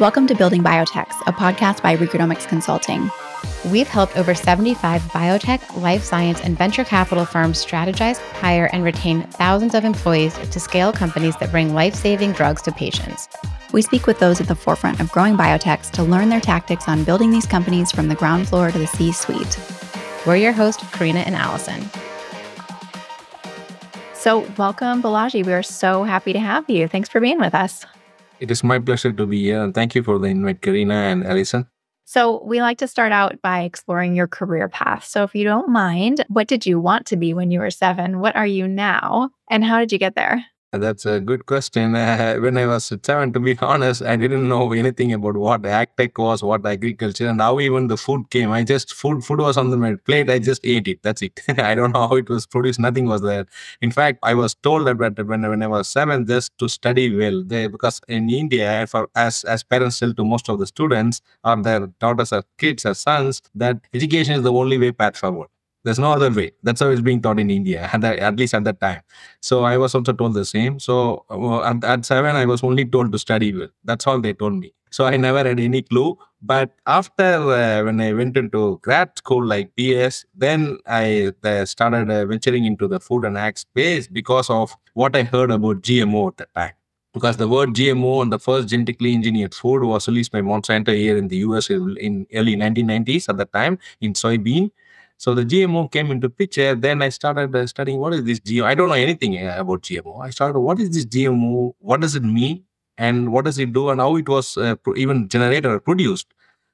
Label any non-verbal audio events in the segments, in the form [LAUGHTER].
Welcome to Building Biotechs, a podcast by Recruitomics Consulting. We've helped over 75 biotech, life science, and venture capital firms strategize, hire, and retain thousands of employees to scale companies that bring life saving drugs to patients. We speak with those at the forefront of growing biotechs to learn their tactics on building these companies from the ground floor to the C suite. We're your hosts, Carina and Alison. So, welcome, Balaji. We are so happy to have you. Thanks for being with us. It is my pleasure to be here. And thank you for the invite, Carina and Alison. So, we like to start out by exploring your career path. So, if you don't mind, what did you want to be when you were seven? What are you now? And how did you get there? That's a good question. Uh, when I was seven, to be honest, I didn't know anything about what agtech was, what agriculture, and how even the food came. I just food food was on the plate. I just ate it. That's it. [LAUGHS] I don't know how it was produced. Nothing was there. In fact, I was told that when when I was seven, just to study well. They, because in India, for as as parents tell to most of the students or their daughters or kids or sons that education is the only way path forward. There's no other way. That's how it's being taught in India, at, at least at that time. So I was also told the same. So uh, at, at seven, I was only told to study well. That's all they told me. So I never had any clue. But after uh, when I went into grad school like BS, then I uh, started uh, venturing into the food and ag space because of what I heard about GMO at that time because the word GMO and the first genetically engineered food was released by Monsanto here in the US in early 1990s at the time in soybean. So the GMO came into picture. Then I started uh, studying what is this GMO. I don't know anything uh, about GMO. I started what is this GMO? What does it mean? And what does it do? And how it was uh, even generated or produced.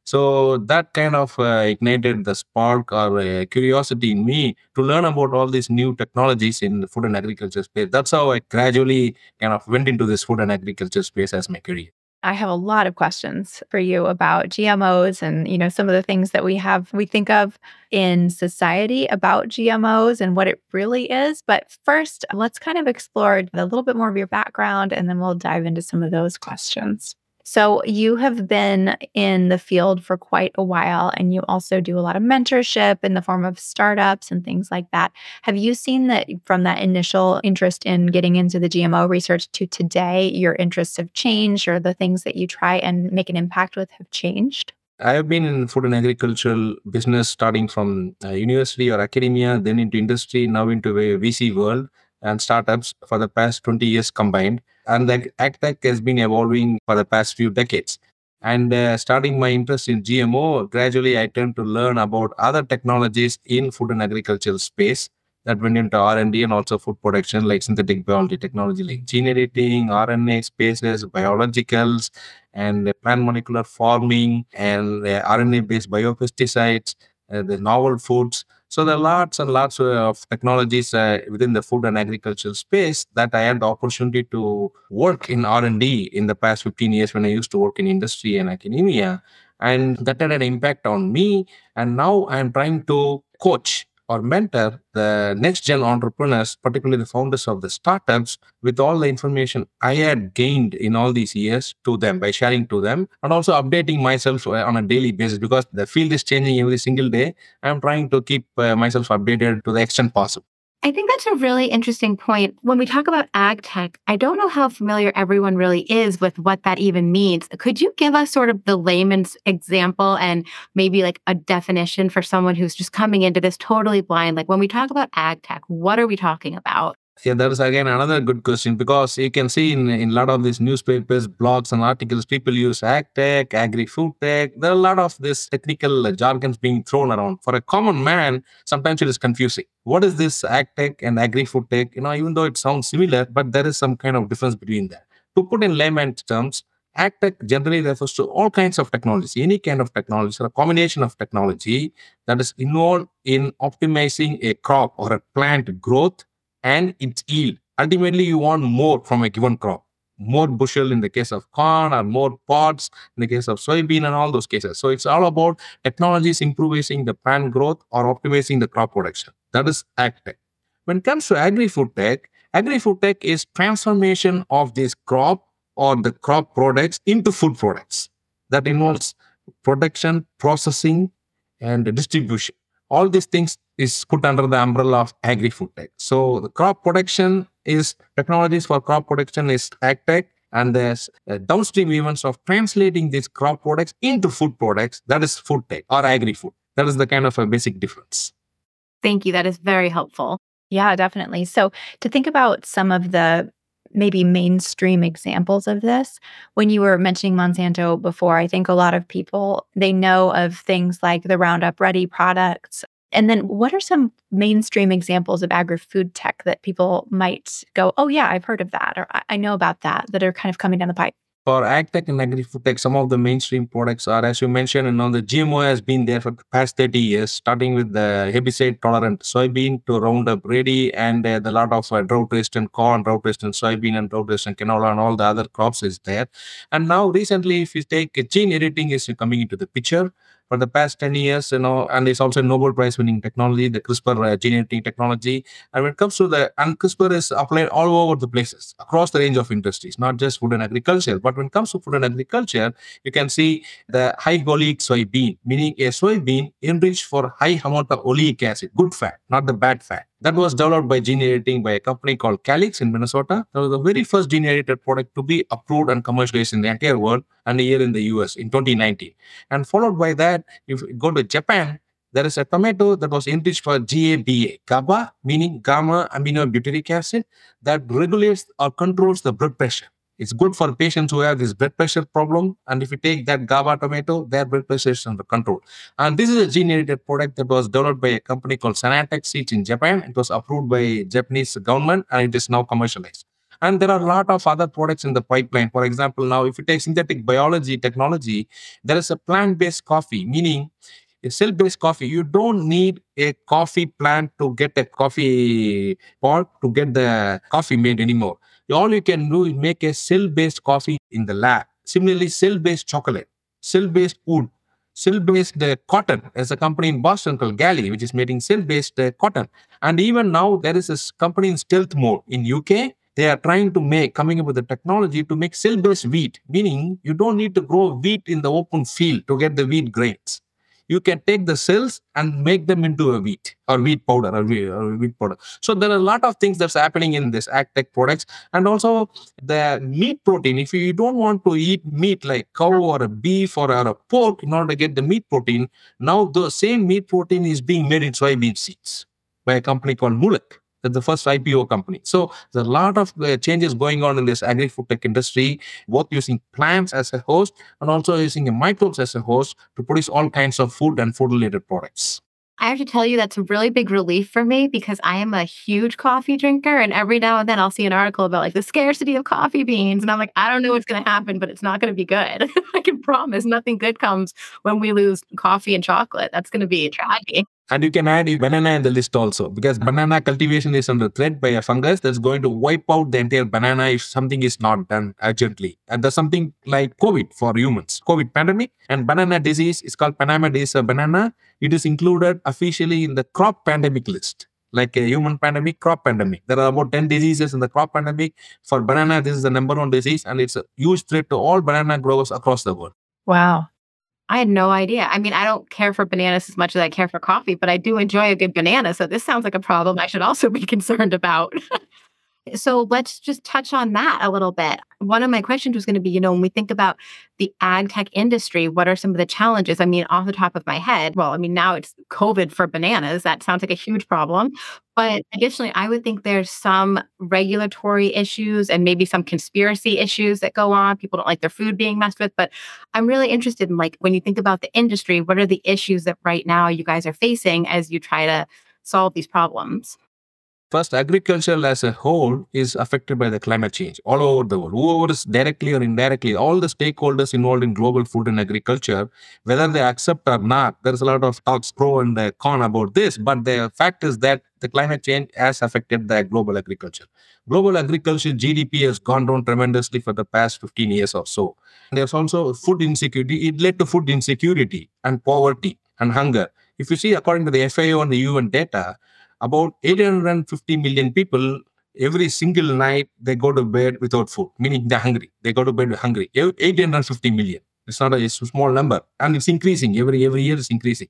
So that kind of uh, ignited the spark or uh, curiosity in me to learn about all these new technologies in the food and agriculture space. That's how I gradually kind of went into this food and agriculture space as my career. I have a lot of questions for you about GMOs and you know some of the things that we have we think of in society about GMOs and what it really is. But first, let's kind of explore a little bit more of your background and then we'll dive into some of those questions. So, you have been in the field for quite a while, and you also do a lot of mentorship in the form of startups and things like that. Have you seen that from that initial interest in getting into the GMO research to today, your interests have changed, or the things that you try and make an impact with have changed? I have been in food and agricultural business starting from uh, university or academia, then into industry, now into a VC world and startups for the past 20 years combined. And the AgTech has been evolving for the past few decades. And uh, starting my interest in GMO, gradually I turned to learn about other technologies in food and agricultural space that went into R&D and also food production like synthetic biology technology like gene editing, RNA spaces, biologicals, and plant molecular farming, and uh, RNA-based biopesticides, uh, the novel foods. So there are lots and lots of technologies uh, within the food and agricultural space that I had the opportunity to work in R&D in the past 15 years when I used to work in industry and academia. And that had an impact on me. And now I'm trying to coach or mentor the next gen entrepreneurs, particularly the founders of the startups, with all the information I had gained in all these years to them by sharing to them and also updating myself uh, on a daily basis because the field is changing every single day. I'm trying to keep uh, myself updated to the extent possible. I think that's a really interesting point. When we talk about ag tech, I don't know how familiar everyone really is with what that even means. Could you give us sort of the layman's example and maybe like a definition for someone who's just coming into this totally blind? Like when we talk about ag tech, what are we talking about? Yeah, that is again another good question because you can see in, a lot of these newspapers, blogs, and articles, people use ag tech, agri food tech. There are a lot of this technical uh, jargons being thrown around. For a common man, sometimes it is confusing. What is this ag tech and agri food tech? You know, even though it sounds similar, but there is some kind of difference between that. To put in layman's terms, ag tech generally refers to all kinds of technology, any kind of technology or a combination of technology that is involved in optimizing a crop or a plant growth and its yield. Ultimately, you want more from a given crop. More bushel in the case of corn, or more pods in the case of soybean, and all those cases. So it's all about technologies improving the plant growth or optimizing the crop production. That is ag tech. When it comes to agri-food tech, agri-food tech is transformation of this crop or the crop products into food products. That involves production, processing, and distribution all these things is put under the umbrella of agri-food tech. So the crop production is technologies for crop production is ag tech and there's uh, downstream events of translating these crop products into food products. That is food tech or agri food. That is the kind of a basic difference. Thank you. That is very helpful. Yeah, definitely. So to think about some of the maybe mainstream examples of this when you were mentioning monsanto before i think a lot of people they know of things like the roundup ready products and then what are some mainstream examples of agri-food tech that people might go, oh yeah, I've heard of that or I know about that that are kind of coming down the pipe? For ag tech and agri-food tech, some of the mainstream products are, as you mentioned, you know, the GMO has been there for the past 30 years, starting with the herbicide tolerant soybean to Roundup Ready and uh, the lot of uh, drought resistant corn, drought resistant soybean, and drought resistant canola, and all the other crops is there. And now, recently, if you take gene editing, is coming into the picture for the past 10 years, you know, and it's also a Nobel Prize winning technology, the CRISPR uh, gene editing technology. And when it comes to the, and CRISPR is applied all over the places across the range of industries, not just food and agriculture. But when it comes to food and agriculture, you can see the high oleic soybean, meaning a soybean enriched for high amount of oleic acid, good fat, not the bad fat. That was developed by gene editing by a company called Calyxt in Minnesota. That was the very first gene edited product to be approved and commercialized in the entire world and here in the US in 2019. And followed by that, if you go to Japan, there is a tomato that was enriched for GABA, GABA meaning gamma aminobutyric acid, that regulates or controls the blood pressure. It's good for patients who have this blood pressure problem. And if you take that GABA tomato, their blood pressure is under control. And this is a gene edited product that was developed by a company called Sanatech Seeds in Japan. It was approved by Japanese government and it is now commercialized. And there are a lot of other products in the pipeline. For example, now if you take synthetic biology technology, there is a plant-based coffee, meaning a cell-based coffee. You don't need a coffee plant to get a coffee pot to get the coffee made anymore all you can do is make a cell-based coffee in the lab. Similarly, cell-based chocolate, cell-based wood, cell-based uh, cotton. There's a company in Boston called Galy, which is making cell-based uh, cotton. And even now, there is a company in stealth mode in UK. They are trying to make, coming up with the technology to make cell-based wheat, meaning you don't need to grow wheat in the open field to get the wheat grains you can take the cells and make them into a wheat or wheat powder or wheat, or wheat powder. So there are a lot of things that's happening in this ag tech products, and also the meat protein. If you don't want to eat meat like cow or a beef or, or a pork in order to get the meat protein, now the same meat protein is being made in soybean seeds by a company called Moolec the first IPO company. So there's a lot of uh, changes going on in this agri-food tech industry, both using plants as a host and also using microbes as a host to produce all kinds of food and food-related products. I have to tell you, that's a really big relief for me because I am a huge coffee drinker. And every now and then I'll see an article about like the scarcity of coffee beans. And I'm like, I don't know what's going to happen, but it's not going to be good. [LAUGHS] I can promise nothing good comes when we lose coffee and chocolate. That's going to be a tragedy. And you can add banana in the list also because banana cultivation is under threat by a fungus that's going to wipe out the entire banana if something is not done urgently. And there's something like COVID for humans, COVID pandemic and banana disease is called Panama disease banana. It is included officially in the crop pandemic list like a human pandemic, crop pandemic. There are about 10 diseases in the crop pandemic. For banana, this is the number one disease, and it's a huge threat to all banana growers across the world. Wow. I had no idea. I mean, I don't care for bananas as much as I care for coffee, but I do enjoy a good banana. So this sounds like a problem I should also be [LAUGHS] concerned about. [LAUGHS] so let's just touch on that a little bit. One of my questions was going to be, you know, when we think about the ag tech industry, what are some of the challenges? I mean, off the top of my head, well, I mean, now it's COVID for bananas. That sounds like a huge problem. But additionally, I would think there's some regulatory issues and maybe some conspiracy issues that go on. People don't like their food being messed with. But I'm really interested in like when you think about the industry, what are the issues that right now you guys are facing as you try to solve these problems? First, agriculture as a whole is affected by the climate change all over the world. Whoever is directly or indirectly, all the stakeholders involved in global food and agriculture, whether they accept or not, there's a lot of talks pro and con about this. But the fact is that the climate change has affected the global agriculture. Global agriculture GDP has gone down tremendously for the past 15 years or so. There's also food insecurity. It led to food insecurity and poverty and hunger. If you see, according to the FAO and the UN data, about 850 million people every single night they go to bed without food, meaning they're hungry. They go to bed hungry. 850 million. It's not a, it's a small number, and it's increasing every every year. It's increasing,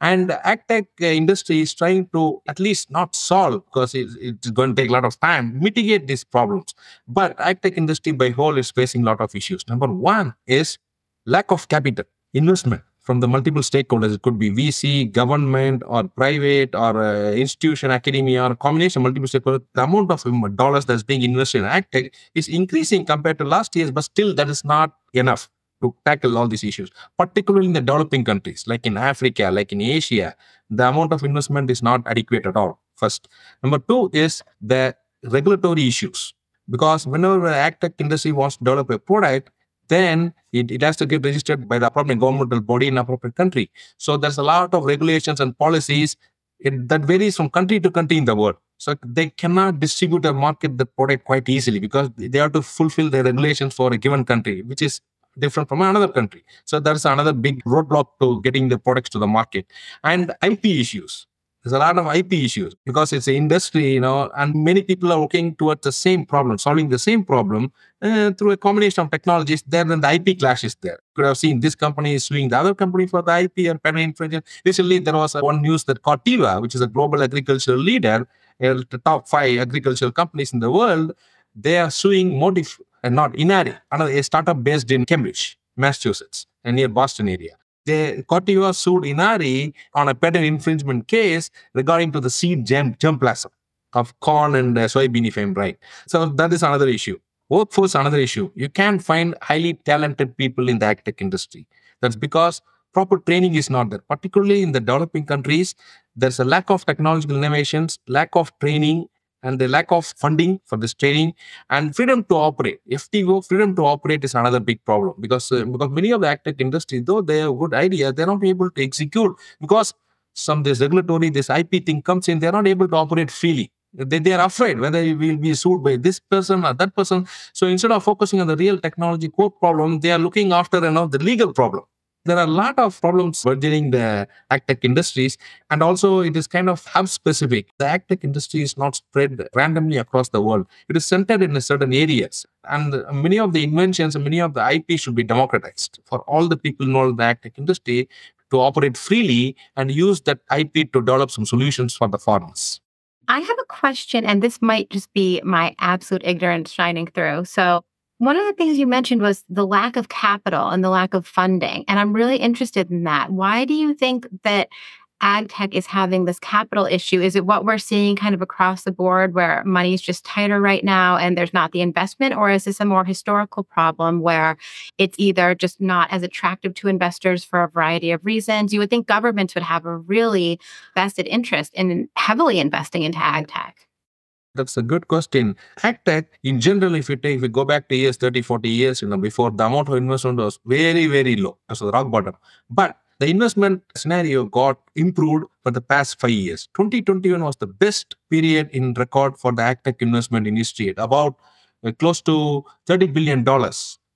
And agtech uh, industry is trying to at least not solve, because it's, it's going to take a lot of time, mitigate these problems. But agtech industry by whole is facing a lot of issues. Number one is lack of capital, investment from the multiple stakeholders. It could be VC, government, or private, or uh, institution, academia, or combination multiple stakeholders. The amount of dollars that's being invested in agtech is increasing compared to last year's, but still that is not enough to tackle all these issues, particularly in the developing countries, like in Africa, like in Asia, the amount of investment is not adequate at all. First. Number two is the regulatory issues. Because whenever the agtech industry wants to develop a product, then it, it has to get registered by the appropriate governmental body in appropriate country. So there's a lot of regulations and policies that varies from country to country in the world. So they cannot distribute or market the product quite easily because they have to fulfill the regulations for a given country, which is different from another country. So there's another big roadblock to getting the products to the market. And IP issues. There's a lot of IP issues because it's an industry, you know, and many people are working towards the same problem, solving the same problem uh, through a combination of technologies. There, then the IP clash is there. You could have seen this company is suing the other company for the IP and patent infringement. Recently, there was one news that Corteva, which is a global agricultural leader, uh, the top five agricultural companies in the world, they are suing Modif, and uh, not Inari, another a startup based in Cambridge, Massachusetts, and near Boston area the Corteva sued Inari on a patent infringement case regarding to the seed germ, germplasm of corn and uh, soybean, if I'm right. So that is another issue. Workforce, another issue. You can't find highly talented people in the agtech industry. That's because proper training is not there. Particularly in the developing countries, there's a lack of technological innovations, lack of training, and the lack of funding for this training and freedom to operate. FTO, freedom to operate is another big problem because, uh, because many of the agtech industry, though they have good idea, they're not able to execute because some this regulatory, this IP thing comes in, they're not able to operate freely. They, they are afraid whether you will be sued by this person or that person. So instead of focusing on the real technology core problem, they are looking after you know, the legal problem there are a lot of problems burgeoning the agtech industries and also it is kind of hub specific. The agtech industry is not spread randomly across the world. It is centered in certain areas and many of the inventions and many of the ip should be democratized for all the people involved in the agtech industry to operate freely and use that ip to develop some solutions for the farmers. I have a question, and this might just be my absolute ignorance shining through. So, one of the things you mentioned was the lack of capital and the lack of funding. And I'm really interested in that. Why do you think that ag tech is having this capital issue? Is it what we're seeing kind of across the board where money is just tighter right now and there's not the investment? Or is this a more historical problem where it's either just not as attractive to investors for a variety of reasons? You would think governments would have a really vested interest in heavily investing into ag tech. That's a good question. AgTech, in general, if you take, if we go back to years, 30, 40 years, you know, before the amount of investment was very, very low. The rock bottom. But the investment scenario got improved for the past five years. 2021 was the best period in record for the AgTech investment in history, about uh, close to $30 billion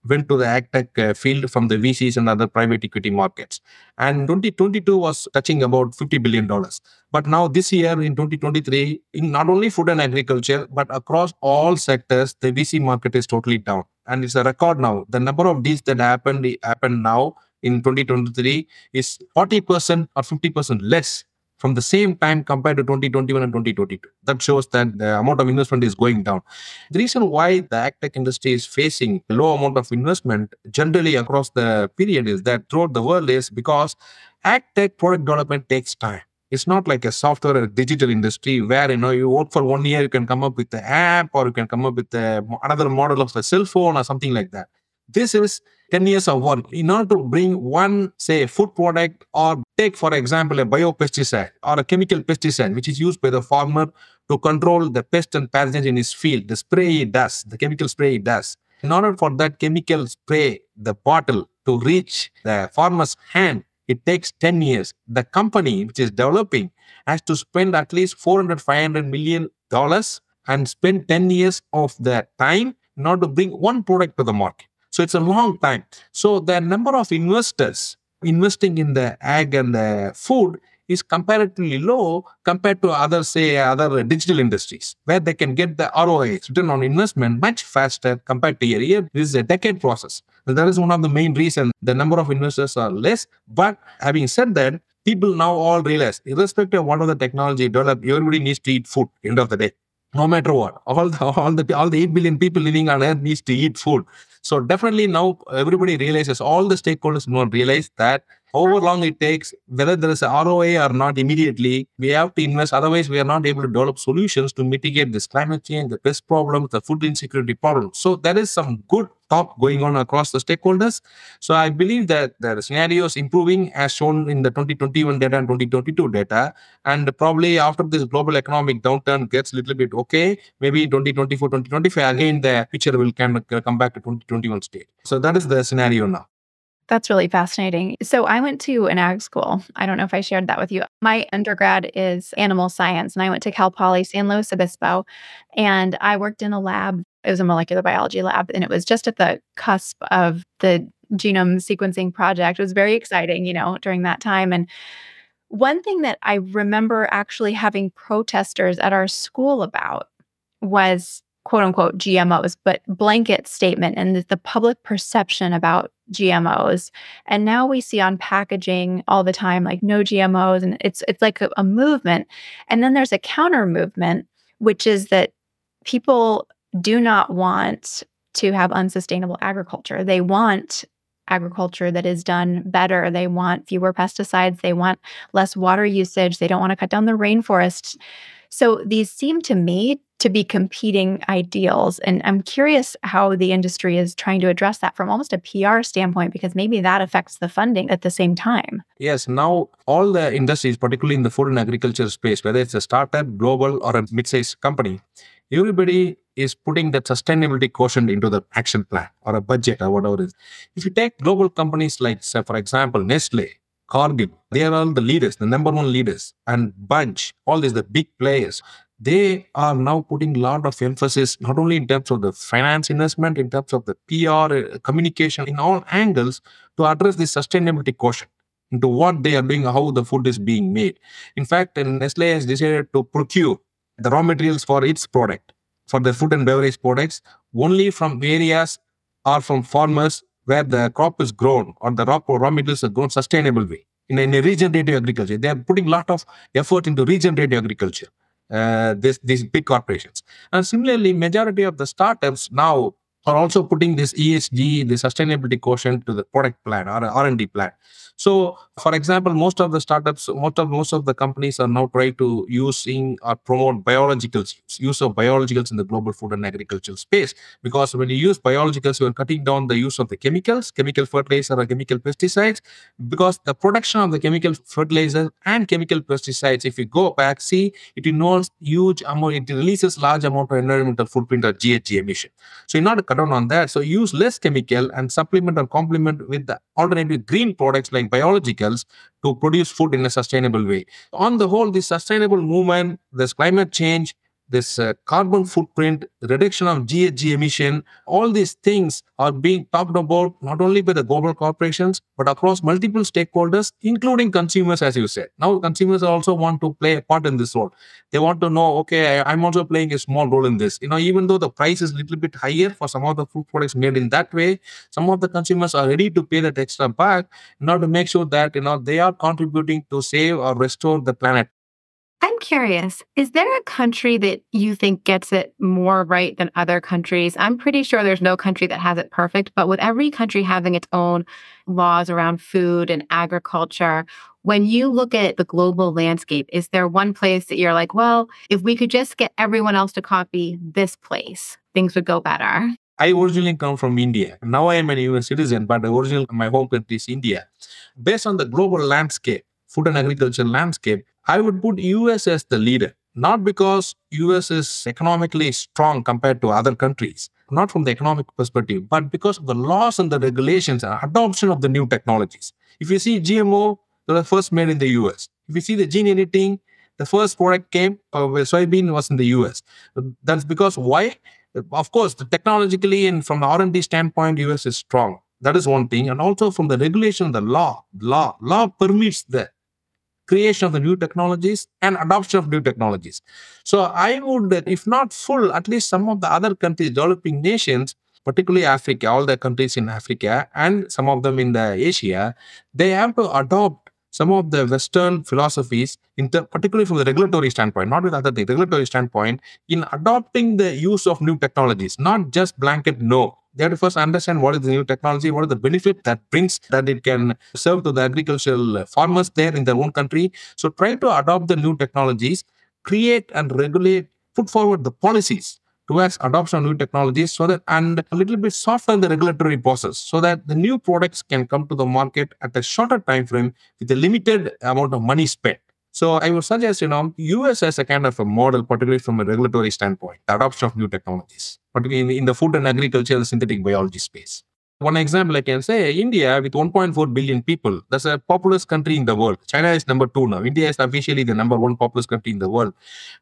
went to the agtech uh, field from the VCs and other private equity markets. And 2022 was touching about $50 billion. But now this year in 2023, in not only food and agriculture, but across all sectors, the VC market is totally down. And it's a record now. The number of deals that happened, happened now in 2023 is 40% or 50% less from the same time compared to 2021 and 2022. That shows that the amount of investment is going down. The reason why the agtech industry is facing low amount of investment generally across the period is that throughout the world is because agtech product development takes time. It's not like a software or digital industry where you know you work for one year, you can come up with the app or you can come up with the, another model of a cell phone or something like that. This is 10 years of work. In order to bring one, say, food product or take, for example, a biopesticide or a chemical pesticide, which is used by the farmer to control the pest and pathogens in his field, the spray he does, the chemical spray he does. In order for that chemical spray, the bottle, to reach the farmer's hand, it takes 10 years. The company which is developing has to spend at least 400, 500 million dollars and spend 10 years of their time in order to bring one product to the market. So it's a long time. So the number of investors investing in the ag and the food is comparatively low compared to other, say, other digital industries, where they can get the ROI, return on investment, much faster compared to year. This is a decade process. that is one of the main reasons the number of investors are less. But having said that, people now all realize, irrespective of what of the technology developed, everybody needs to eat food. End of the day, no matter what, all the all the all the eight billion people living on Earth needs to eat food. So definitely now everybody realizes, all the stakeholders now realize that however long it takes, whether there is a ROI or not immediately, we have to invest. Otherwise, we are not able to develop solutions to mitigate this climate change, the pest problem, the food insecurity problem. So there is some good talk going on across the stakeholders. So I believe that the scenario is improving as shown in the 2021 data and 2022 data. And probably after this global economic downturn gets a little bit okay, maybe 2024, 2025, again, the picture will come, come back to 2021 state. So that is the scenario now. That's really fascinating. So I went to an ag school. I don't know if I shared that with you. My undergrad is animal science, and I went to Cal Poly San Luis Obispo, and I worked in a lab. It was a molecular biology lab, and it was just at the cusp of the genome sequencing project. It was very exciting, you know, during that time. And one thing that I remember actually having protesters at our school about was quote unquote GMOs, but blanket statement and the, public perception about GMOs. And now we see on packaging all the time like no GMOs and it's it's like a, a movement. And then there's a counter movement which is that people do not want to have unsustainable agriculture. They want agriculture that is done better. They want fewer pesticides, they want less water usage, they don't want to cut down the rainforest. So these seem to me to be competing ideals. And I'm curious how the industry is trying to address that from almost a PR standpoint, because maybe that affects the funding at the same time. Yes, now all the industries, particularly in the food and agriculture space, whether it's a startup, global, or a mid sized company, everybody is putting that sustainability quotient into the action plan or a budget or whatever it is. If you take global companies like, say, for example, Nestle, Cargill, they are all the leaders, the number one leaders, and Bunge, all these the big players they are now putting a lot of emphasis not only in terms of the finance investment, in terms of the PR, uh, communication, in all angles to address the sustainability quotient into what they are doing, how the food is being made. In fact, Nestle has decided to procure the raw materials for its product, for the food and beverage products, only from areas or from farmers where the crop is grown or the raw, raw materials are grown sustainable way. In, in a regenerative agriculture, they are putting a lot of effort into regenerative agriculture uh, this, these big corporations. And similarly, majority of the startups now are also putting this ESG, the sustainability quotient to the product plan or R&D plan. So, for example, most of the startups, most of most of the companies are now trying to using or promote biologicals, use of biologicals in the global food and agricultural space. Because when you use biologicals, you are cutting down the use of the chemicals, chemical fertilizer or chemical pesticides. Because the production of the chemical fertilizer and chemical pesticides, if you go back, see it involves huge amount, it releases large amount of environmental footprint or GHG emission. So you are not cut down on that. So use less chemical and supplement or complement with the alternative green products like to produce food in a sustainable way. On the whole, the sustainable movement, this climate change, this uh, carbon footprint, reduction of GHG emission, all these things are being talked about not only by the global corporations, but across multiple stakeholders, including consumers, as you said. Now, consumers also want to play a part in this role. They want to know, okay, I'm also playing a small role in this. You know, even though the price is a little bit higher for some of the food products made in that way, some of the consumers are ready to pay that extra back in order to make sure that, you know, they are contributing to save or restore the planet I'm curious, is there a country that you think gets it more right than other countries? I'm pretty sure there's no country that has it perfect, but with every country having its own laws around food and agriculture, when you look at the global landscape, is there one place that you're like, well, if we could just get everyone else to copy this place, things would go better? I originally come from India. Now I am an US citizen, but originally my home country is India. Based on the global landscape, food and agriculture landscape, I would put US as the leader, not because US is economically strong compared to other countries, not from the economic perspective, but because of the laws and the regulations and adoption of the new technologies. If you see GMO, they were first made in the US. If you see the gene editing, the first product came uh, where soybean was in the US. That's because why? Of course, technologically and from the R&D standpoint, US is strong. That is one thing. And also from the regulation, the law, law, law permits that creation of the new technologies and adoption of new technologies. So I would, if not full, at least some of the other countries, developing nations, particularly Africa, all the countries in Africa and some of them in the Asia, they have to adopt some of the Western philosophies, the, particularly from the regulatory standpoint, not with other things, regulatory standpoint, in adopting the use of new technologies, not just blanket no. They have to first understand what is the new technology, what is the benefit that brings that it can serve to the agricultural farmers there in their own country. So try to adopt the new technologies, create and regulate, put forward the policies towards adoption of new technologies so that and a little bit soften the regulatory process so that the new products can come to the market at a shorter time frame with a limited amount of money spent. So I would suggest, you know, US as a kind of a model, particularly from a regulatory standpoint, the adoption of new technologies, particularly in the, food and agriculture and synthetic biology space. One example I can say India with 1.4 billion people, that's a populous country in the world. China is number two now. India is officially the number one populous country in the world.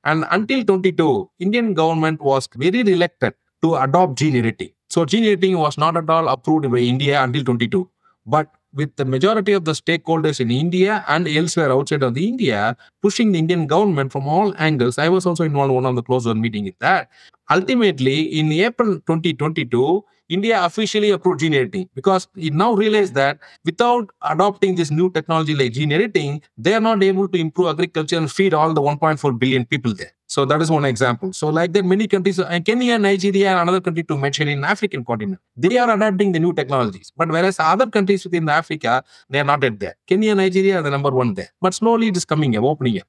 And until 22, Indian government was very reluctant to adopt gene editing. So gene editing was not at all approved by India until 22. But with the majority of the stakeholders in India and elsewhere outside of the India pushing the Indian government from all angles. I was also involved in one of the close one meeting in that. Ultimately, in April 2022, India officially approved gene editing because it now realized that without adopting this new technology like gene editing, they are not able to improve agriculture and feed all the 1.4 billion people there. So that is one example. So like that, many countries, and Kenya, Nigeria, and another country to mention in African continent, they are adapting the new technologies. But whereas other countries within Africa, they are not yet there. Kenya, and Nigeria are the number one there. But slowly it is coming up, opening up.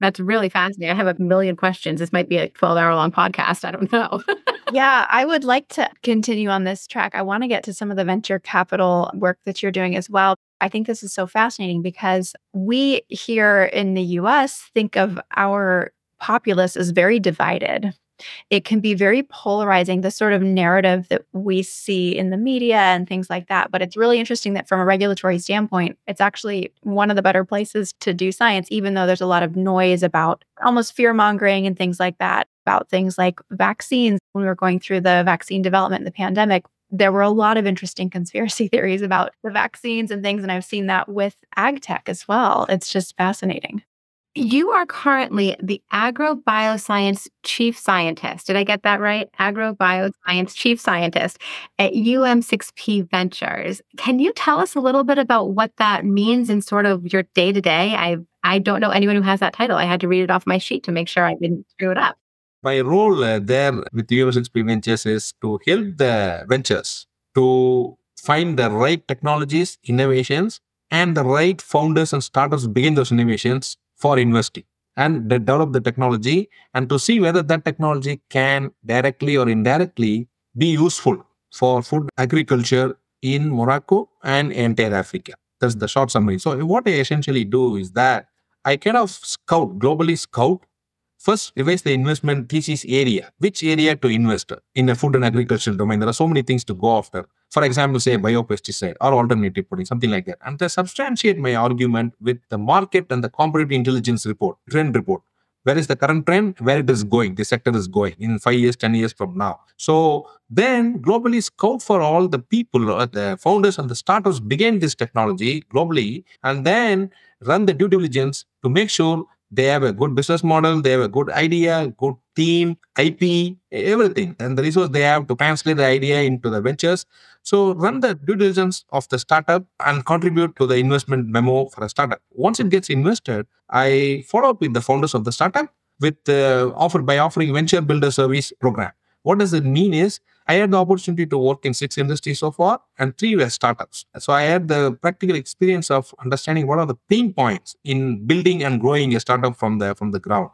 That's really fascinating. I have a million questions. This might be a 12 hour long podcast. I don't know. [LAUGHS] yeah, I would like to continue on this track. I want to get to some of the venture capital work that you're doing as well. I think this is so fascinating because we here in the US think of our populace as very divided it can be very polarizing, the sort of narrative that we see in the media and things like that. But it's really interesting that from a regulatory standpoint, it's actually one of the better places to do science, even though there's a lot of noise about almost fear mongering and things like that, about things like vaccines. When we were going through the vaccine development the pandemic, there were a lot of interesting conspiracy [LAUGHS] theories about the vaccines and things. And I've seen that with ag tech as well. It's just fascinating. You are currently the agrobioscience chief scientist. Did I get that right? Agrobioscience chief scientist at UM6P Ventures. Can you tell us a little bit about what that means in sort of your day to day? I I don't know anyone who has that title. I had to read it off my sheet to make sure I didn't screw it up. My role uh, there with UM6P Ventures is to help the ventures to find the right technologies, innovations, and the right founders and startups begin those innovations for investing and develop the technology and to see whether that technology can directly or indirectly be useful for food agriculture in Morocco and entire Africa. That's the short summary. So what I essentially do is that I kind of scout, globally scout First, revise the investment thesis area. Which area to invest in a food and agricultural domain? There are so many things to go after. For example, say biopesticide or alternative protein, something like that. And to substantiate my argument with the market and the competitive intelligence report, trend report. Where is the current trend? Where it is going? The sector is going in five years, 10 years from now. So then globally scout for all the people, uh, the founders and the startups begin this technology globally and then run the due diligence to make sure they have a good business model, they have a good idea, good team, IP, everything. And the resource they have to translate the idea into the ventures. So run the due diligence of the startup and contribute to the investment memo for a startup. Once it gets invested, I follow up with the founders of the startup with uh, offer by offering venture builder service program. What does it mean is I had the opportunity to work in six industries so far, and three were startups. So I had the practical experience of understanding what are the pain points in building and growing a startup from the from the ground.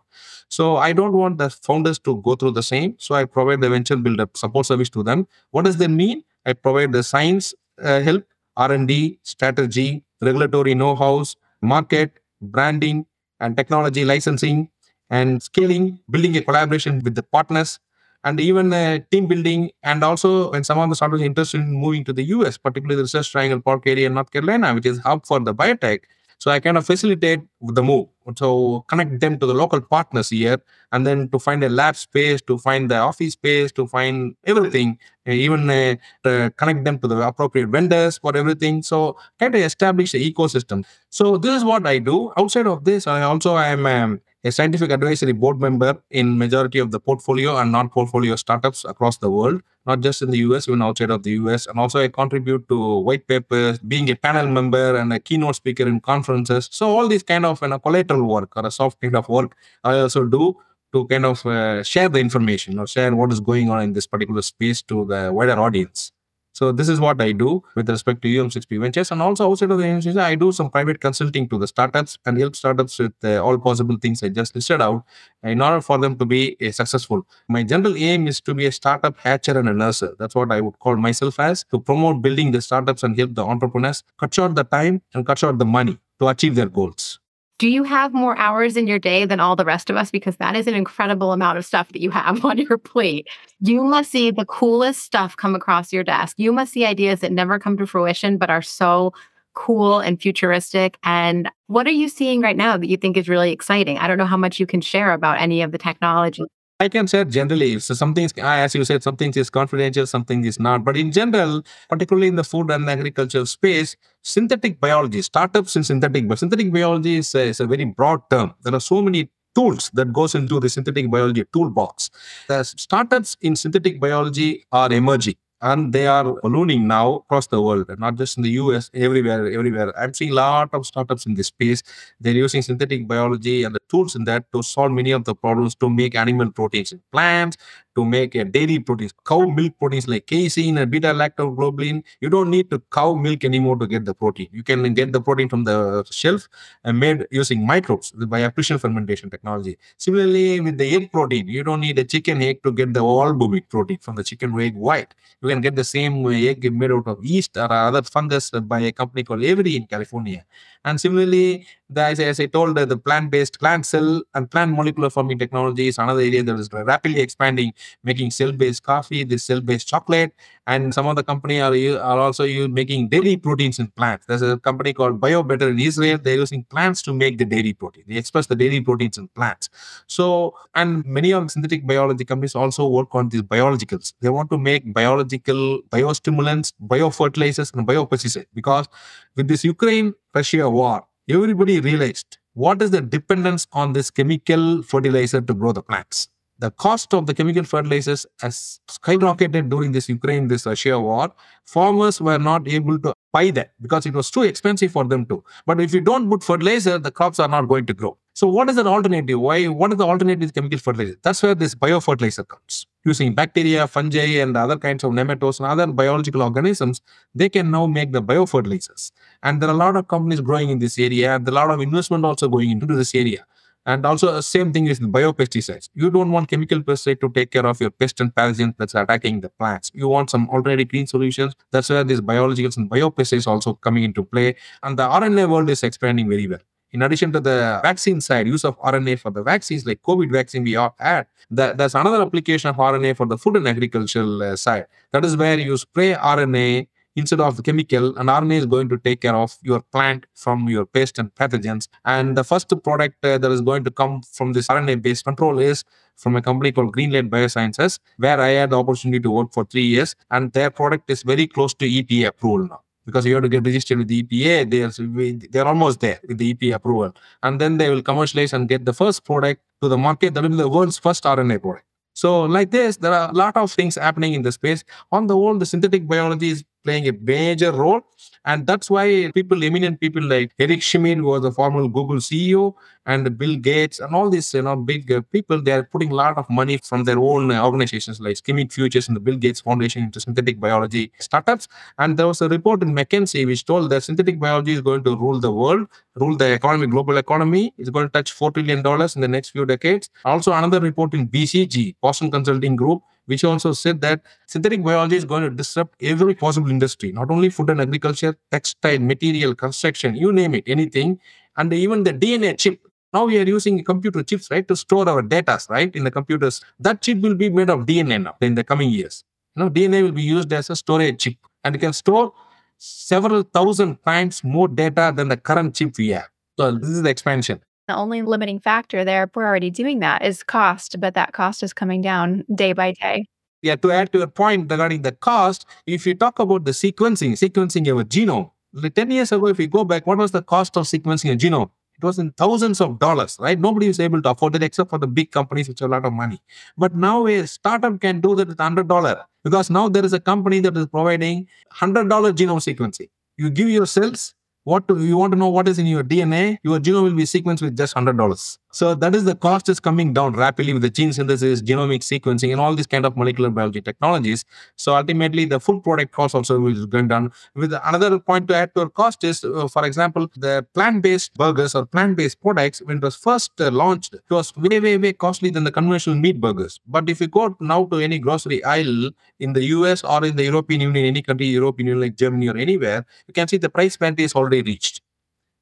So I don't want the founders to go through the same. So I provide the venture builder support service to them. What does that mean? I provide the science uh, help, R&D, strategy, regulatory know-hows, market, branding, and technology licensing and scaling, building a collaboration with the partners and even uh, team building. And also, when some of the startups interested in moving to the US, particularly the Research Triangle Park area in North Carolina, which is hub for the biotech. So I kind of facilitate the move. So connect them to the local partners here, and then to find a lab space, to find the office space, to find everything, even uh, connect them to the appropriate vendors for everything. So kind of establish the ecosystem. So this is what I do. Outside of this, I also am um, a scientific advisory board member in majority of the portfolio and non-portfolio startups across the world, not just in the US, even outside of the US. And also I contribute to white papers, being a panel member and a keynote speaker in conferences. So all these kind of you know, collateral work or a soft kind of work I also do to kind of uh, share the information or share what is going on in this particular space to the wider audience. So this is what I do with respect to UM6P Ventures. And also outside of the university, I do some private consulting to the startups and help startups with uh, all possible things I just listed out in order for them to be uh, successful. My general aim is to be a startup hatcher and a nurser. That's what I would call myself as to promote building the startups and help the entrepreneurs cut short the time and cut short the money to achieve their goals. Do you have more hours in your day than all the rest of us? Because that is an incredible amount of stuff that you have [LAUGHS] on your plate. You must see the coolest stuff come across your desk. You must see ideas that never come to fruition, but are so cool and futuristic. And what are you seeing right now that you think is really exciting? I don't know how much you can share about any of the technology. I can say generally, so something, is, as you said, something is confidential, something is not. But in general, particularly in the food and agriculture space, synthetic biology, startups in synthetic, but synthetic biology is a, is a very broad term. There are so many tools that goes into the synthetic biology toolbox. The startups in synthetic biology are emerging and they are ballooning now across the world, not just in the US, everywhere, everywhere. I'm seeing a lot of startups in this space. They're using synthetic biology and the tools in that to solve many of the problems to make animal proteins in plants, to make a dairy proteins, cow milk proteins like casein and beta lactoglobulin. You don't need to cow milk anymore to get the protein. You can get the protein from the shelf and made using microbes by artificial fermentation technology. Similarly, with the egg protein, you don't need a chicken egg to get the albumic protein from the chicken egg white. You can get the same egg made out of yeast or other fungus by a company called Every in California. And similarly, the, as, as I told, the, the plant-based plant cell and plant molecular farming technology is another area that is rapidly expanding, making cell-based coffee, this cell-based chocolate, and some of the company are, are also making dairy proteins in plants. There's a company called BioBetter in Israel. They're using plants to make the dairy protein. They express the dairy proteins in plants. So, and many of the synthetic biology companies also work on these biologicals. They want to make biological biostimulants, biofertilizers, and biopesticides because with this Ukraine Russia war, everybody realized what is the dependence on this chemical fertilizer to grow the plants. The cost of the chemical fertilizers has skyrocketed during this Ukraine, this Russia war. Farmers were not able to buy that because it was too expensive for them to. But if you don't put fertilizer, the crops are not going to grow. So what is an alternative? Why? What is the alternative to chemical fertilizer? That's where this biofertilizer comes. Using bacteria, fungi, and other kinds of nematodes and other biological organisms, they can now make the biofertilizers. And there are a lot of companies growing in this area, and a lot of investment also going into this area. And also, the same thing is biopesticides. You don't want chemical pesticide to take care of your pest and pathogens that's attacking the plants. You want some alternative green solutions. That's where these biologicals and biopesticides also coming into play. And the RNA world is expanding very well in addition to the vaccine side, use of RNA for the vaccines like COVID vaccine we all had, that, there's another application of RNA for the food and agricultural uh, side. That is where you spray RNA instead of the chemical and RNA is going to take care of your plant from your pest and pathogens. And the first product uh, that is going to come from this RNA based control is from a company called GreenLight Biosciences, where I had the opportunity to work for three years. And their product is very close to EPA approval now because you have to get registered with the EPA. They're, they're almost there with the EPA approval. And then they will commercialize and get the first product to the market that will be the world's first RNA product. So, like this, there are a lot of things happening in the space. On the whole, the synthetic biology is playing a major role. And that's why people, eminent people like Eric Schmidt, who was the former Google CEO, and Bill Gates, and all these you know big uh, people, they are putting a lot of money from their own uh, organizations like Schmidt Futures and the Bill Gates Foundation into synthetic biology startups. And there was a report in McKinsey which told that synthetic biology is going to rule the world, rule the economy, global economy. It's going to touch four trillion dollars in the next few decades. Also, another report in BCG, Boston Consulting Group, which also said that synthetic biology is going to disrupt every possible industry, not only food and agriculture, textile, material, construction, you name it, anything. And even the DNA chip. Now we are using computer chips, right, to store our data, right, in the computers. That chip will be made of DNA now in the coming years. You know, DNA will be used as a storage chip and it can store several thousand times more data than the current chip we have. So this is the expansion. The only limiting factor there, we're already doing that, is cost, but that cost is coming down day by day. Yeah, to add to your point regarding the cost, if you talk about the sequencing, sequencing your genome, 10 years ago, if you go back, what was the cost of sequencing a genome? It was in thousands of dollars, right? Nobody was able to afford it except for the big companies which have a lot of money. But now a startup can do that with $100 because now there is a company that is providing $100 genome sequencing. You give your cells, what do you want to know what is in your DNA? Your genome will be sequenced with just hundred dollars. So that is the cost is coming down rapidly with the gene synthesis, genomic sequencing, and all these kind of molecular biology technologies. So ultimately, the food product cost also is going down. With another point to add to our cost is, uh, for example, the plant-based burgers or plant-based products when it was first uh, launched, it was way way way costly than the conventional meat burgers. But if you go now to any grocery aisle in the US or in the European Union, any country, European Union like Germany or anywhere, you can see the price parity is already reached.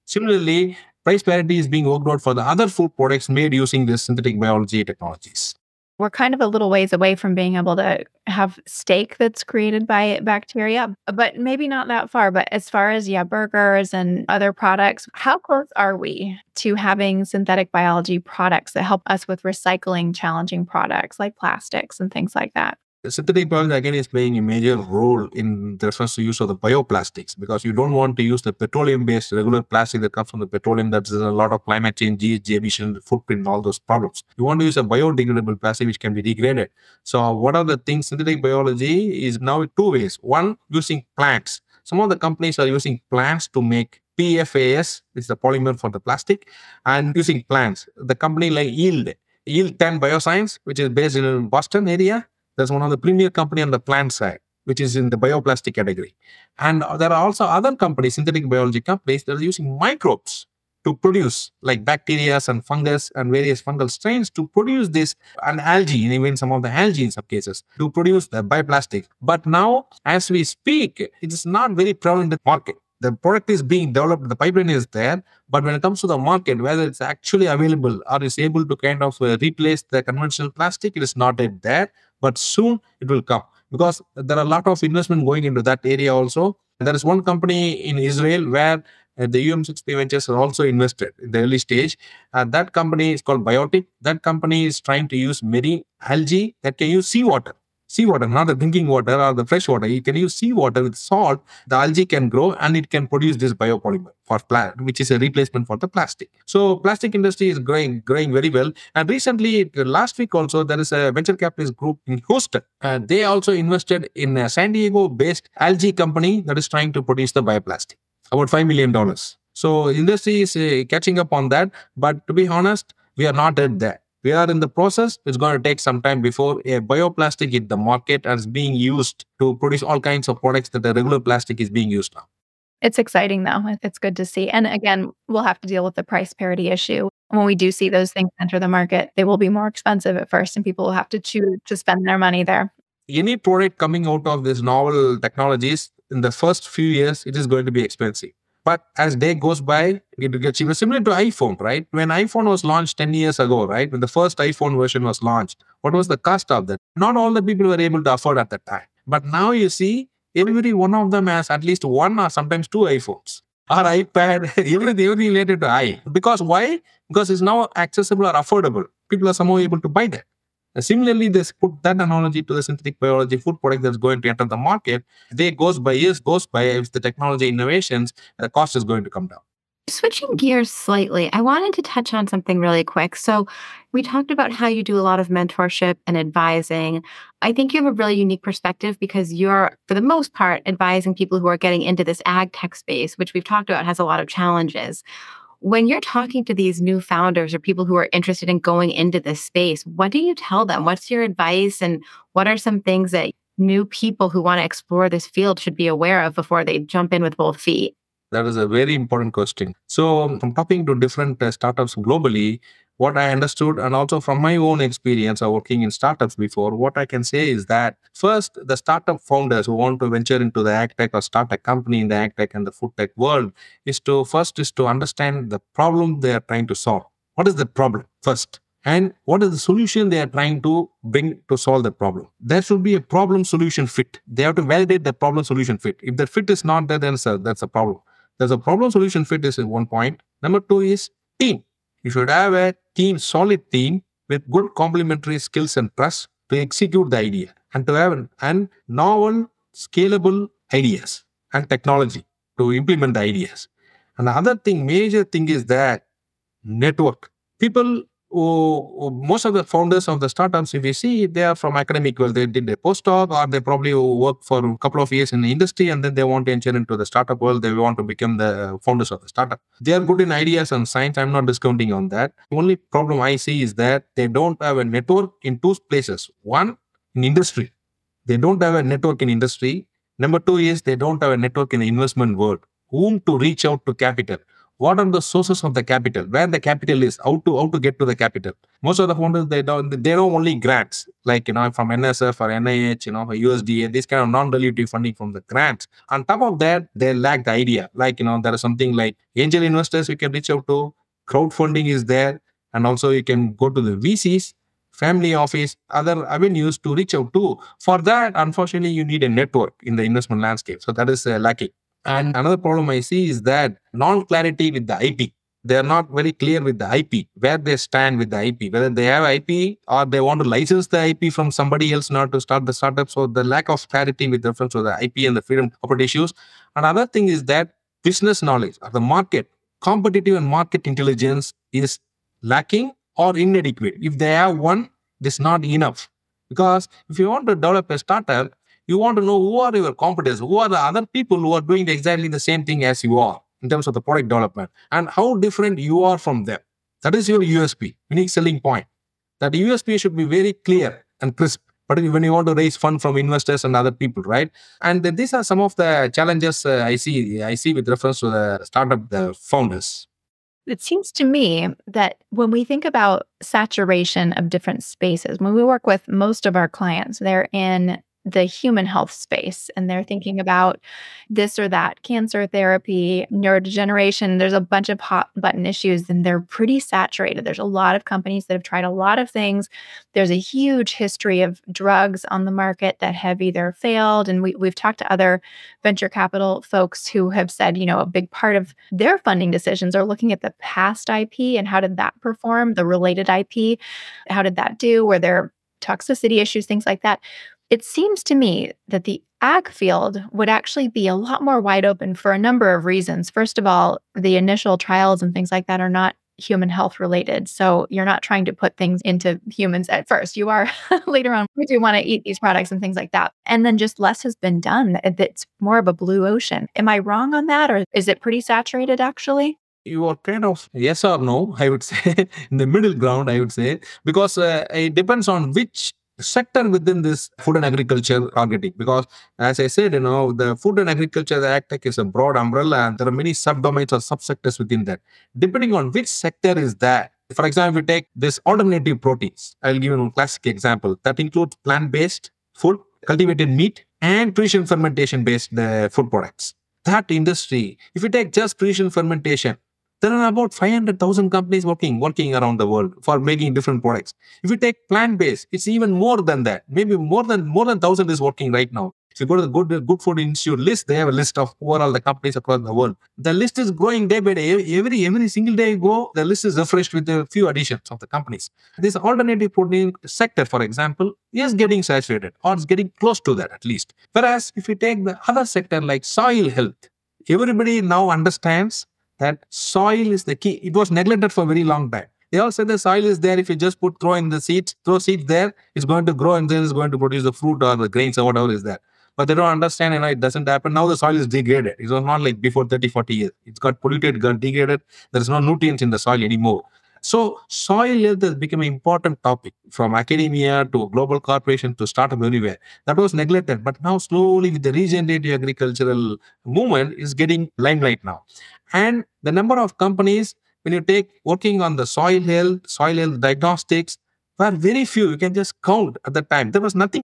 Similarly, price parity is being worked out for the other food products made using this synthetic biology technologies. We're kind of a little ways away from being able to have steak that's created by bacteria, but maybe not that far. But as far as, yeah, burgers and other products, how close are we to having synthetic biology products that help us with recycling challenging products like plastics and things like that? Synthetic biology again is playing a major role in the first use of the bioplastics because you don't want to use the petroleum-based regular plastic that comes from the petroleum. that That's a lot of climate change, GHG emission, footprint, all those problems. You want to use a biodegradable plastic which can be degraded. So, what are the things? Synthetic biology is now two ways. One, using plants. Some of the companies are using plants to make PHAs, which is the polymer for the plastic, and using plants. The company like Yield, Yield 10 Bioscience, which is based in Boston area, that's one of the premier company on the plant side, which is in the bioplastic category. And there are also other companies, synthetic biology companies, that are using microbes to produce like bacteria and fungus and various fungal strains to produce this and algae and even some of the algae in some cases to produce the bioplastic. But now as we speak it is not very prevalent in the market. The product is being developed the pipeline is there but when it comes to the market whether it's actually available or is able to kind of uh, replace the conventional plastic it is not yet there but soon it will come because there are a lot of investment going into that area also. There is one company in Israel where uh, the UM6P Ventures are also invested in the early stage. Uh, that company is called Biotic. That company is trying to use marine algae that can use seawater seawater, not the drinking water or the fresh water. You can use seawater with salt. The algae can grow and it can produce this biopolymer for plant, which is a replacement for the plastic. So plastic industry is growing, growing very well. And recently, last week also, there is a venture capitalist group in Houston. and they also invested in a San Diego-based algae company that is trying to produce the bioplastic, about five million dollars. So industry is uh, catching up on that. But to be honest, we are not at that we are in the process. It's going to take some time before a bioplastic hit the market and is being used to produce all kinds of products that the regular plastic is being used now. It's exciting though. It's good to see. And again, we'll have to deal with the price parity issue. When we do see those things enter the market, they will be more expensive at first and people will have to choose to spend their money there. Any product coming out of these novel technologies in the first few years, it is going to be expensive. But as day goes by, it gets cheaper. Similar to iPhone, right? When iPhone was launched 10 years ago, right? When the first iPhone version was launched, what was the cost of that? Not all the people were able to afford at that time. But now you see, every one of them has at least one or sometimes two iPhones or iPad, [LAUGHS] everything, everything related to i. Because why? Because it's now accessible or affordable. People are somehow able to buy that. Similarly, they put that analogy to the synthetic biology food product that's going to enter the market. Day goes by, years goes by, if the technology innovations, the cost is going to come down. Switching gears slightly, I wanted to touch on something really quick. So, we talked about how you do a lot of mentorship and advising. I think you have a really unique perspective because you're, for the most part, advising people who are getting into this ag tech space, which we've talked about has a lot of challenges. When you're talking to these new founders or people who are interested in going into this space, what do you tell them? What's your advice? And what are some things that new people who want to explore this field should be aware of before they jump in with both feet? That is a very important question. So, from talking to different uh, startups globally, what I understood, and also from my own experience of working in startups before, what I can say is that first, the startup founders who want to venture into the ag tech or start a company in the ag tech and the food tech world is to first is to understand the problem they are trying to solve. What is the problem first? And what is the solution they are trying to bring to solve the problem? There should be a problem solution fit. They have to validate the problem solution fit. If the fit is not there, then that's a problem. There's a problem solution fit is one point. Number two is team you should have a team, solid team with good complementary skills and trust to execute the idea and to have and novel, scalable ideas and technology to implement the ideas. And the other thing, major thing is that network. People who, most of the founders of the startups, if you see, they are from academic world. They did a postdoc or they probably work for a couple of years in the industry and then they want to enter into the startup world. They want to become the founders of the startup. They are good in ideas and science. I'm not discounting on that. The only problem I see is that they don't have a network in two places. One, in industry. They don't have a network in industry. Number two is they don't have a network in the investment world. Whom to reach out to capital what are the sources of the capital? Where the capital is? How to how to get to the capital? Most of the founders they don't they know only grants. Like you know from nsf or nih you know usda this kind of non-dilutive funding from the grants. On top of that they lack the idea. Like you know there is something like angel investors you can reach out to crowdfunding is there and also you can go to the vcs family office other avenues to reach out to. For that unfortunately you need a network in the investment landscape. So that is uh, lacking and another problem I see is that non clarity with the IP. They are not very clear with the IP, where they stand with the IP, whether they have IP or they want to license the IP from somebody else not to start the startup. So the lack of clarity with reference to the IP and the freedom of issues. Another thing is that business knowledge or the market, competitive and market intelligence is lacking or inadequate. If they have one, it's not enough. Because if you want to develop a startup, you want to know who are your competitors, who are the other people who are doing exactly the same thing as you are in terms of the product development, and how different you are from them. That is your USP, unique selling point. That USP should be very clear and crisp. But when you want to raise fund from investors and other people, right? And these are some of the challenges uh, I see. I see with reference to the startup the founders. It seems to me that when we think about saturation of different spaces, when we work with most of our clients, they're in the human health space and they're thinking about this or that cancer therapy, neurodegeneration. There's a bunch of hot button issues and they're pretty saturated. There's a lot of companies that have tried a lot of things. There's a huge history of drugs on the market that have either failed. And we, we've talked to other venture capital folks who have said, you know, a big part of their funding decisions are looking at the past IP and how did that perform, the related IP, how did that do? Were there toxicity issues, things like that. It seems to me that the ag field would actually be a lot more wide open for a number of reasons. First of all, the initial trials and things like that are not human health related. So you're not trying to put things into humans at first. You are [LAUGHS] later on, we do want to eat these products and things like that. And then just less has been done. It's more of a blue ocean. Am I wrong on that? Or is it pretty saturated actually? you are kind of yes or no i would [LAUGHS] say in the middle ground i would say because uh, it depends on which sector within this food and agriculture targeting because as i said you know the food and agriculture agtech is a broad umbrella and there are many subdomains or subsectors within that. Depending on which sector is that for example we take this alternative proteins i'll give you a classic example. That includes plant-based food cultivated meat and precision fermentation based uh, food products. That industry if you take just precision fermentation there are about 500,000 companies working working around the world for making different products. If you take plant-based, it's even more than that. Maybe more than more than 1,000 is working right now. If you go to the Good, Good Food Institute list, they have a list of who are all the companies across the world. The list is growing day by day. Every every single day you go, the list is refreshed with a few additions of the companies. This alternative protein sector, for example, is getting saturated or is getting close to that at least. Whereas if you take the other sector like soil health, everybody now understands that soil is the key. It was neglected for a very long time. They all said the soil is there. If you just put throw in the seeds, throw seeds there, it's going to grow and then it's going to produce the fruit or the grains or whatever is there. But they don't understand, you know, it doesn't happen. Now the soil is degraded. It was not like before 30, 40 years. It's got polluted, got degraded. There is no nutrients in the soil anymore. So soil health has become an important topic from academia to global corporation to startup everywhere. That was neglected, but now slowly with the regenerative agricultural movement is getting limelight now. And the number of companies, when you take working on the soil health, soil health diagnostics, were very few. You can just count at the time. There was nothing.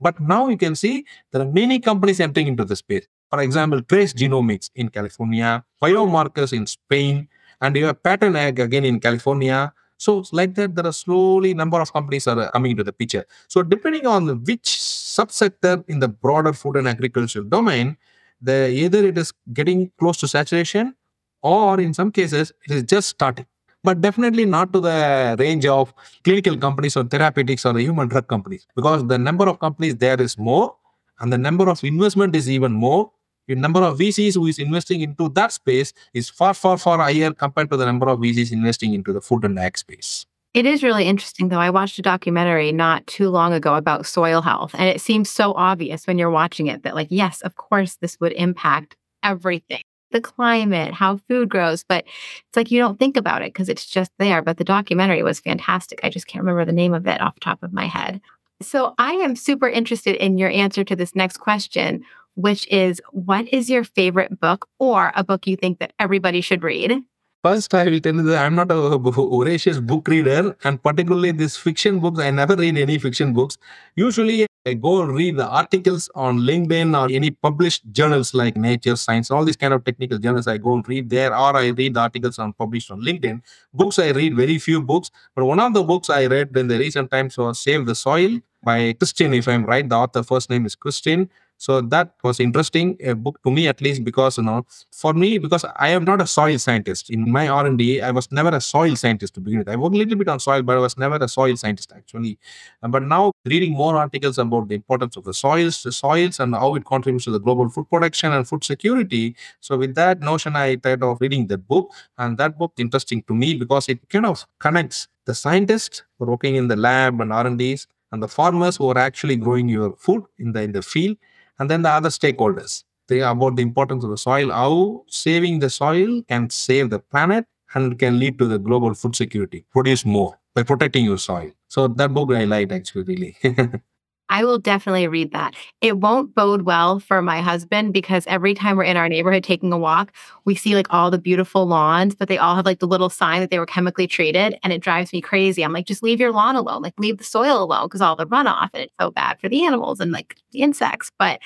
But now you can see there are many companies entering into the space. For example, trace genomics in California, Biome Makers in Spain, and you have pattern ag again in California. So like that, there are slowly number of companies are coming into the picture. So depending on which subsector in the broader food and agricultural domain, the either it is getting close to saturation or in some cases it is just starting but definitely not to the range of clinical companies or therapeutics or the human drug companies because the number of companies there is more and the number of investment is even more The number of VCs who is investing into that space is far, far, far higher compared to the number of VCs investing into the food and ag space. It is really interesting, though. I watched a documentary not too long ago about soil health, and it seems so obvious when you're watching it that, like, yes, of course, this would impact everything the climate, how food grows, but it's like you don't think about it because it's just there. But the documentary was fantastic. I just can't remember the name of it off the top of my head. So I am super interested in your answer to this next question, which is what is your favorite book or a book you think that everybody should read? First, I will tell you that I'm not a [LAUGHS] voracious book reader, and particularly these fiction books, I never read any fiction books. Usually, I go and read the articles on LinkedIn or any published journals like Nature, Science, all these kind of technical journals. I go and read there, or I read the articles on published on LinkedIn. Books, I read very few books, but one of the books I read in the recent times was Save the Soil by Christine, if I'm right. The author first name is Christine. So that was interesting, a book to me at least, because you know, for me, because I am not a soil scientist. In my R and D, I was never a soil scientist to begin with. I worked a little bit on soil, but I was never a soil scientist actually. Uh, but now reading more articles about the importance of the soils, the soils, and how it contributes to the global food production and food security. So with that notion, I thought of reading that book, and that book interesting to me because it kind of connects the scientists working in the lab and R and Ds and the farmers who are actually growing your food in the in the field and then the other stakeholders. They are about the importance of the soil, how saving the soil can save the planet and can lead to the global food security. Produce more by protecting your soil. So that book I liked actually really. [LAUGHS] I will definitely read that. It won't bode well for my husband because every time we're in our neighborhood taking a walk, we see like all the beautiful lawns, but they all have like the little sign that they were chemically treated. And it drives me crazy. I'm like, just leave your lawn alone, like leave the soil alone because all the runoff and it's so bad for the animals and like the insects. But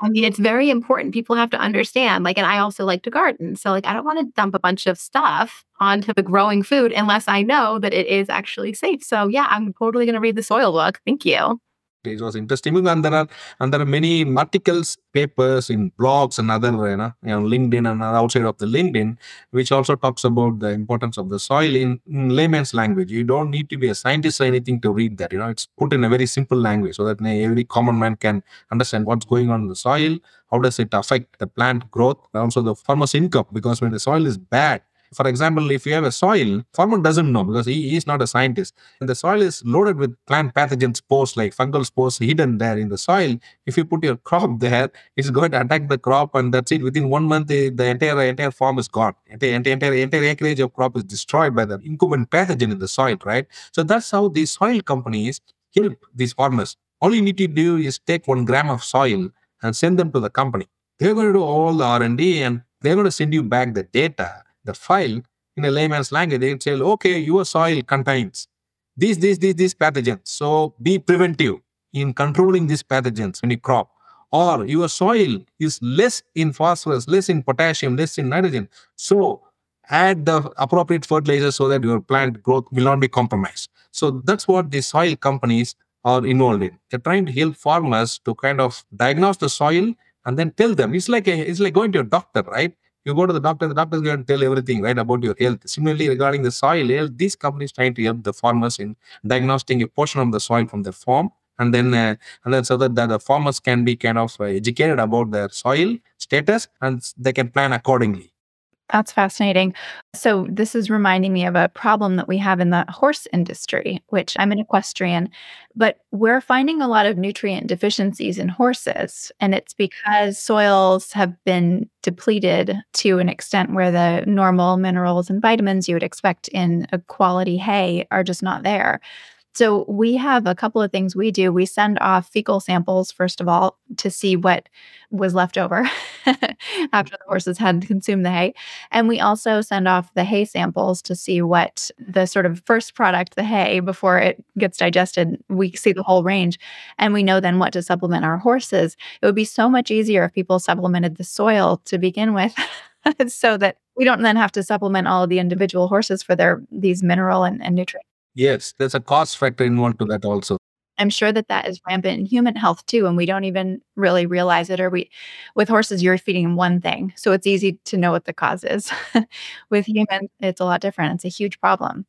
I mean, it's very important. People have to understand. Like, and I also like to garden. So, like, I don't want to dump a bunch of stuff onto the growing food unless I know that it is actually safe. So, yeah, I'm totally going to read the soil book. Thank you it was interesting. And there are and there are many articles papers in blogs and other you know, you know linkedin and outside of the linkedin which also talks about the importance of the soil in, in, layman's language. You don't need to be a scientist or anything to read that you know. It's put in a very simple language so that every common man can understand what's going on in the soil how does it affect the plant growth and also the farmer's income because when the soil is bad for example, if you have a soil, farmer doesn't know because he is not a scientist. And the soil is loaded with plant pathogen spores like fungal spores hidden there in the soil. If you put your [LAUGHS] crop there, it's going to attack the crop, and that's it. Within one month, the, the entire entire farm is gone. The entire, entire entire acreage of crop is destroyed by the incumbent pathogen in the soil, right? So that's how these soil companies help these farmers. All you need to do is take one gram of soil and send them to the company. They're going to do all the R&D and they're going to send you back the data the file in a layman's language, they say, okay, your soil contains these, these, these, these pathogens. So be preventive in controlling these pathogens when you crop. Or your soil is less in phosphorus, less in potassium, less in nitrogen. So add the appropriate fertilizer so that your plant growth will not be compromised. So that's what the soil companies are involved in. They're trying to help farmers to kind of diagnose the soil and then tell them. It's like a, it's like going to a doctor, right? You go to the doctor, the doctor is going to tell everything, right, about your health. Similarly, regarding the soil health, these companies trying to help the farmers in diagnosing a portion of the soil from the farm and then uh, and then so that, that the farmers can be kind of uh, educated about their soil status and they can plan accordingly that's fascinating. So, this is reminding me of a problem that we have in the horse industry, which I'm an equestrian, but we're finding a lot of nutrient deficiencies in horses. And it's because soils have been depleted to an extent where the normal minerals and vitamins you would expect in a quality hay are just not there. So we have a couple of things we do. We send off fecal samples, first of all, to see what was left over [LAUGHS] after the mm-hmm. horses had consumed the hay. And we also send off the hay samples to see what the sort of first product, the hay, before it gets digested, we see the whole range. And we know then what to supplement our horses. It would be so much easier if people supplemented the soil to begin with. [LAUGHS] so that we don't then have to supplement all of the individual horses for their these mineral and, and nutrient Yes, there's a cost factor involved to that also. I'm sure that that is rampant in human health too, and we don't even really realize it. Or we, with horses, you're feeding them one thing, so it's easy to know what the cause is. [LAUGHS] with humans, it's a lot different. It's a huge problem.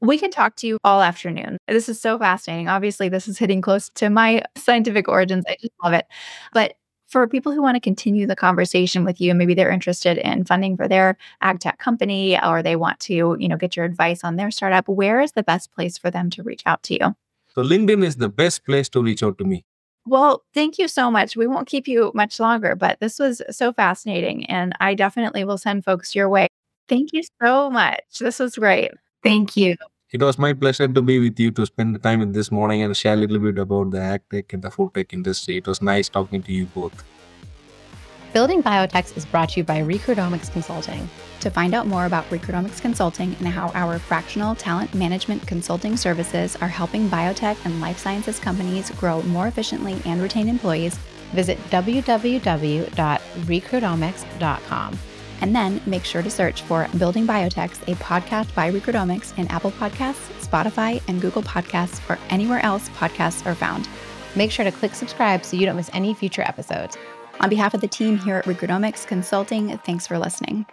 We can talk to you all afternoon. This is so fascinating. Obviously, this is hitting close to my scientific origins. I just love it. But for people who want to continue the conversation with you, maybe they're interested in funding for their ag tech company or they want to, you know, get your advice on their startup, where is the best place for them to reach out to you? So LinkedIn is the best place to reach out to me. Well, thank you so much. We won't keep you much longer, but this was so fascinating and I definitely will send folks your way. Thank you so much. This was great. Thank you. It was my pleasure to be with you to spend the time with this morning and share a little bit about the ag tech and the food tech industry. It was nice talking to you both. Building Biotechs is brought to you by Recruitomics Consulting. To find out more about Recruitomics Consulting and how our fractional talent management consulting services are helping biotech and life sciences companies grow more efficiently and retain employees, visit www.recruitomics.com. And then make sure to search for Building Biotechs, a podcast by Recruitomics in Apple Podcasts, Spotify, and Google Podcasts, or anywhere else podcasts are found. Make sure to click subscribe so you don't miss any future episodes. On behalf of the team here at Recruitomics Consulting, thanks for listening.